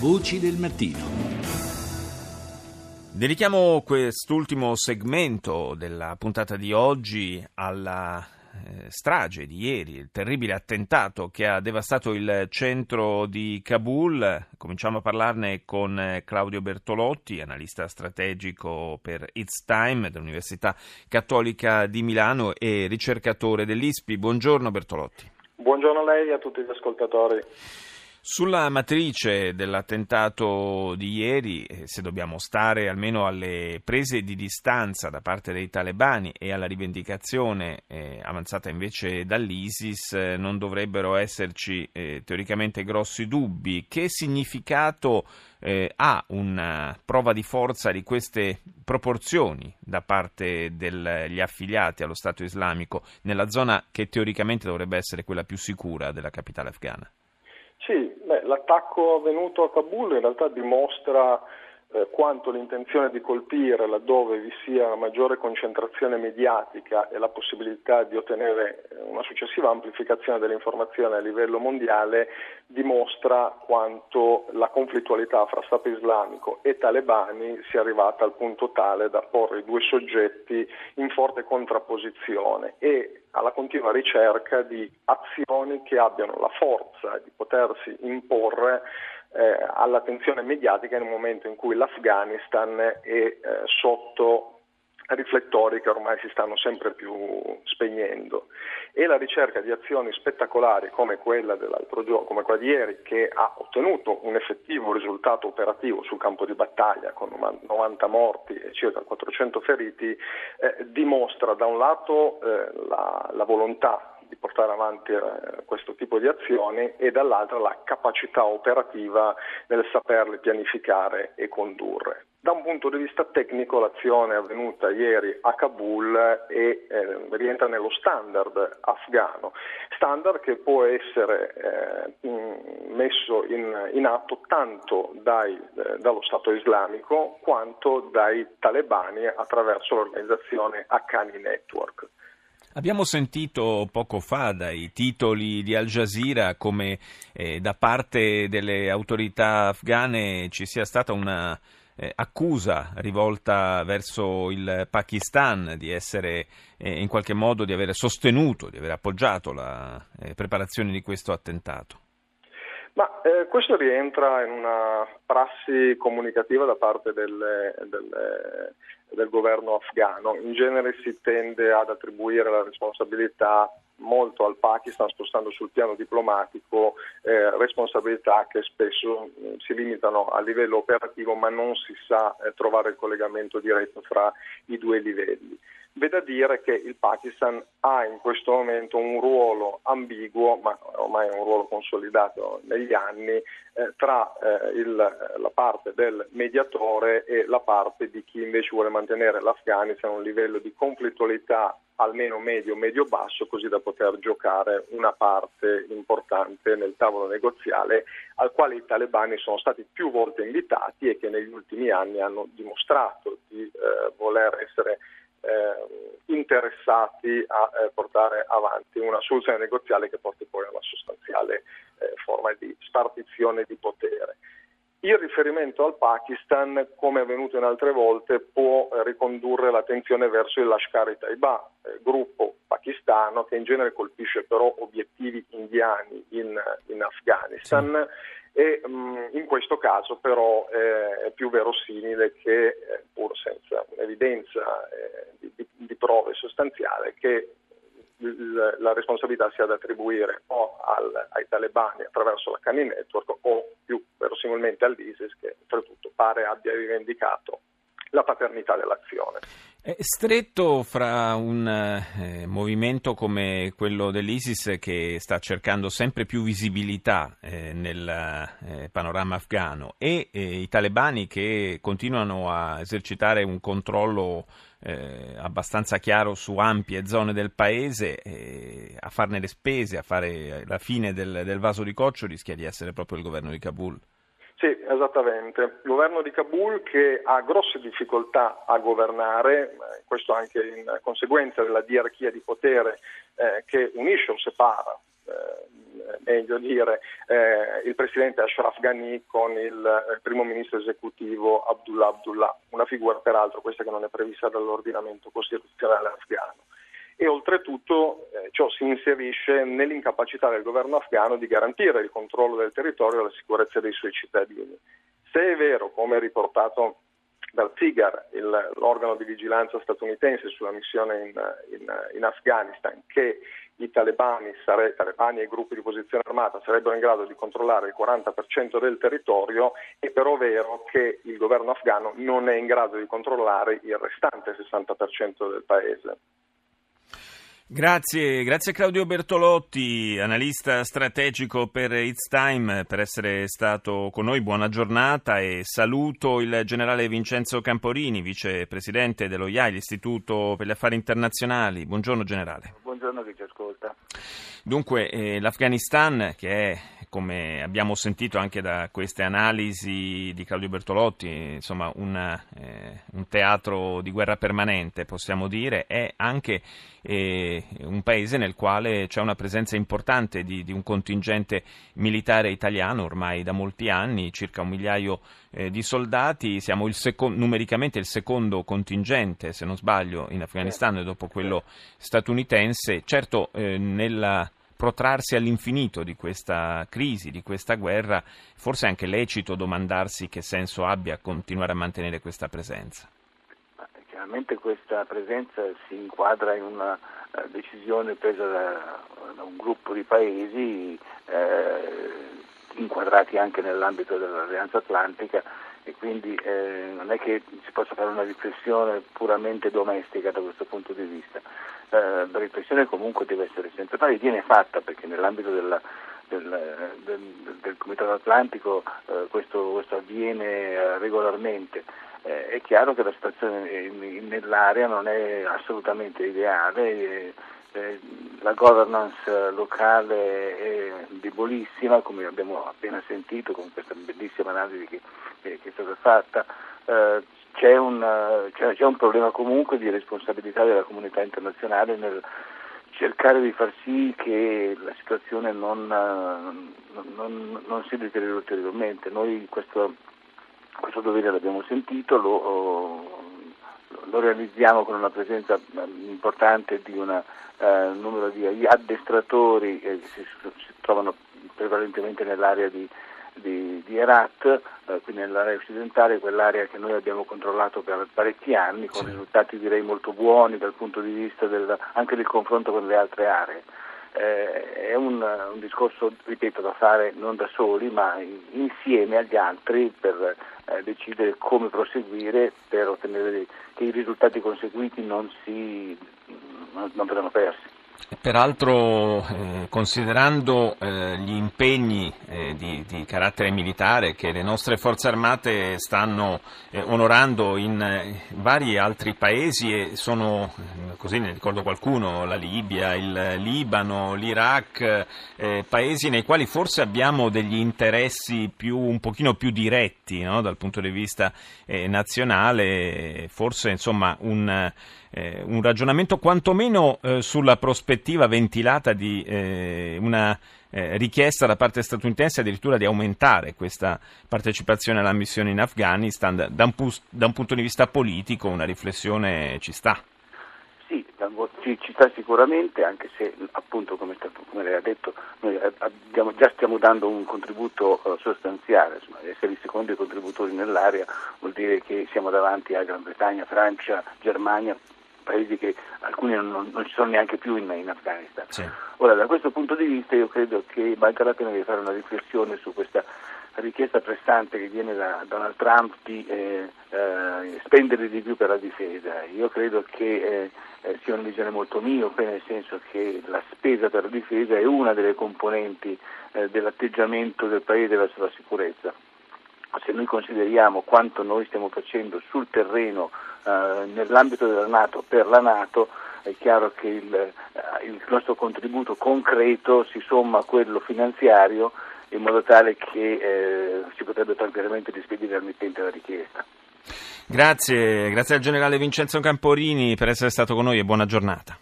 Voci del mattino. Dedichiamo quest'ultimo segmento della puntata di oggi alla eh, strage di ieri, il terribile attentato che ha devastato il centro di Kabul. Cominciamo a parlarne con eh, Claudio Bertolotti, analista strategico per It's Time dell'Università Cattolica di Milano e ricercatore dell'ISPI. Buongiorno Bertolotti. Buongiorno a lei e a tutti gli ascoltatori. Sulla matrice dell'attentato di ieri, eh, se dobbiamo stare almeno alle prese di distanza da parte dei talebani e alla rivendicazione eh, avanzata invece dall'ISIS, eh, non dovrebbero esserci teoricamente grossi dubbi. Che significato ha una prova di forza di queste proporzioni da parte degli affiliati allo Stato islamico nella zona che teoricamente dovrebbe essere quella più sicura della capitale afghana? Sì, beh, l'attacco avvenuto a Kabul in realtà dimostra eh, quanto l'intenzione di colpire laddove vi sia una maggiore concentrazione mediatica e la possibilità di ottenere una successiva amplificazione dell'informazione a livello mondiale dimostra quanto la conflittualità fra Stato islamico e talebani sia arrivata al punto tale da porre i due soggetti in forte contrapposizione e alla continua ricerca di azioni che abbiano la forza di potersi imporre eh, all'attenzione mediatica in un momento in cui l'Afghanistan è eh, sotto riflettori che ormai si stanno sempre più spegnendo. E la ricerca di azioni spettacolari come quella dell'altro giorno, come quella di ieri, che ha ottenuto un effettivo risultato operativo sul campo di battaglia con 90 morti e circa 400 feriti, eh, dimostra da un lato eh, la, la volontà di portare avanti eh, questo tipo di azioni e dall'altra la capacità operativa nel saperle pianificare e condurre. Da un punto di vista tecnico l'azione avvenuta ieri a Kabul e, eh, rientra nello standard afghano, standard che può essere eh, messo in, in, atto tanto dai, eh, dallo Stato islamico quanto dai talebani attraverso l'organizzazione Haqqani Network. Abbiamo sentito poco fa dai titoli di Al Jazeera come eh, da parte delle autorità afghane ci sia stata una eh, accusa rivolta verso il Pakistan di essere eh, in qualche modo di aver sostenuto, di aver appoggiato la eh, preparazione di questo attentato. Ma eh, questo rientra in una prassi comunicativa da parte delle, delle, del governo afghano. In genere si tende ad attribuire la responsabilità molto al Pakistan, spostando sul piano diplomatico eh, responsabilità che spesso mh, mm, si limitano a livello operativo, ma non si sa eh, trovare il collegamento diretto fra i due livelli. V'è da dire che il Pakistan ha in questo momento un ruolo ambiguo, ma ormai è un ruolo consolidato negli anni, eh, tra eh, il, la parte del mediatore e la parte di chi invece vuole mantenere l'Afghanistan a un livello di conflittualità almeno medio-medio-basso, così da poter giocare una parte importante nel tavolo negoziale al quale i talebani sono stati più volte invitati e che negli ultimi anni hanno dimostrato di eh, voler essere eh, interessati a eh, portare avanti una soluzione negoziale che porti poi a una sostanziale eh, forma di spartizione di potere. Il riferimento al Pakistan, come è avvenuto in altre volte, può ricondurre l'attenzione verso il Lashkar-e-Taiba, gruppo pakistano che in genere colpisce però obiettivi indiani in, in Afghanistan. Sì e mh, mm, in questo caso però eh, è più verosimile che, eh, pur senza un'evidenza eh, di, di, di, prove sostanziale, che il, la responsabilità sia da attribuire o al, ai talebani attraverso la Cani Network o più verosimilmente all'ISIS che oltretutto pare abbia rivendicato la paternità dell'azione. È stretto fra un eh, movimento come quello dell'ISIS che sta cercando sempre più visibilità eh, nel eh, panorama afghano e eh, i talebani che continuano a esercitare un controllo eh, abbastanza chiaro su ampie zone del paese, eh, a farne le spese, a fare la fine del, del vaso di coccio rischia di essere proprio il governo di Kabul. Sì, esattamente. Il governo di Kabul che ha grosse difficoltà a governare, questo anche in conseguenza della diarchia di potere eh, che unisce o separa eh, meglio dire, eh, il presidente Ashraf Ghani con il eh, primo ministro esecutivo Abdullah Abdullah, una figura peraltro questa che non è prevista dall'ordinamento costituzionale afghano e oltretutto eh, ciò si inserisce nell'incapacità del governo afghano di garantire il controllo del territorio e la sicurezza dei suoi cittadini. Se è vero, come riportato dal FIGAR, il, l'organo di vigilanza statunitense sulla missione in, in, in Afghanistan, che i talebani, sare, talebani, e i gruppi di posizione armata sarebbero in grado di controllare il 40% del territorio, è però vero che il governo afghano non è in grado di controllare il restante 60% del paese. Grazie, grazie Claudio Bertolotti, analista strategico per It's Time, per essere stato con noi. Buona giornata e saluto il generale Vincenzo Camporini, vicepresidente dello IAI, l'Istituto per gli Affari Internazionali. Buongiorno generale. Buongiorno chi ci ascolta. Dunque, eh, l'Afghanistan, che è come abbiamo sentito anche da queste analisi di Claudio Bertolotti, insomma un, eh, un teatro di guerra permanente, possiamo dire, è anche eh, un paese nel quale c'è una presenza importante di, di un contingente militare italiano ormai da molti anni, circa un migliaio eh, di soldati, siamo il seco- numericamente il secondo contingente, se non sbaglio, in Afghanistan dopo quello statunitense. Certo, eh, nella protrarsi all'infinito di questa crisi, di questa guerra, forse è anche lecito domandarsi che senso abbia continuare a mantenere questa presenza. Chiaramente questa presenza si inquadra in una uh, decisione presa da, da, un gruppo di paesi eh, inquadrati anche nell'ambito dell'Alleanza Atlantica e quindi eh, non è che si possa fare una riflessione puramente domestica da questo punto di vista. Eh, la riflessione comunque deve essere sempre fatta e viene fatta perché nell'ambito della, del, del, del, Comitato Atlantico eh, questo, questo, avviene eh, regolarmente. Eh, è chiaro che la situazione in, nell'area non è assolutamente ideale, eh, la governance locale è debolissima, come abbiamo appena sentito con questa bellissima analisi che, che è stata fatta. Eh, c'è un, c'è, c'è un, problema comunque di responsabilità della comunità internazionale nel cercare di far sì che la situazione non, non, non si deteriori ulteriormente. Noi questo, questo, dovere l'abbiamo sentito, lo, lo, realizziamo con una presenza importante di un eh, numero di addestratori che si, si trovano prevalentemente nell'area di di, di Herat, eh, quindi nell'area occidentale, quell'area che noi abbiamo controllato per parecchi anni, con sì. risultati direi molto buoni dal punto di vista del, anche del confronto con le altre aree. Eh, è un, un, discorso, ripeto, da fare non da soli, ma insieme agli altri per eh, decidere come proseguire per ottenere che i risultati conseguiti non, si, non, non vengano persi. Peraltro, eh, considerando eh, gli impegni eh, di, di, carattere militare che le nostre forze armate stanno eh, onorando in eh, vari altri paesi, e sono, eh, così ne ricordo qualcuno, la Libia, il Libano, l'Iraq, paesi nei quali forse abbiamo degli interessi più, un pochino più diretti no? dal punto di vista nazionale, forse insomma un eh, un ragionamento quantomeno eh, sulla prospettiva ventilata di eh, una eh, richiesta da parte statunitense addirittura di aumentare questa partecipazione alla missione in Afghanistan. Da un, pu- da un punto di vista politico una riflessione ci sta. Sì, ci, ci, sta sicuramente, anche se appunto come, stato, come lei ha detto noi eh, abbiamo, già stiamo dando un contributo uh, sostanziale, insomma, essere i secondi contributori nell'area vuol dire che siamo davanti a Gran Bretagna, Francia, Germania, paesi che alcuni non, non ci sono neanche più in, in Afghanistan. Sì. Ora, da questo punto di vista io credo che valga la pena di fare una riflessione su questa richiesta prestante che viene da Donald Trump di eh, eh, spendere di più per la difesa. Io credo che eh, sia una visione molto miope, nel senso che la spesa per la difesa è una delle componenti eh, dell'atteggiamento del Paese verso la sicurezza. Se noi consideriamo quanto noi stiamo facendo sul terreno eh, nell'ambito della Nato per la Nato è chiaro che il, eh, il, nostro contributo concreto si somma a quello finanziario in modo tale che eh, si potrebbe tranquillamente rispedire al mittente la richiesta. Grazie, grazie al generale Vincenzo Camporini per essere stato con noi e buona giornata.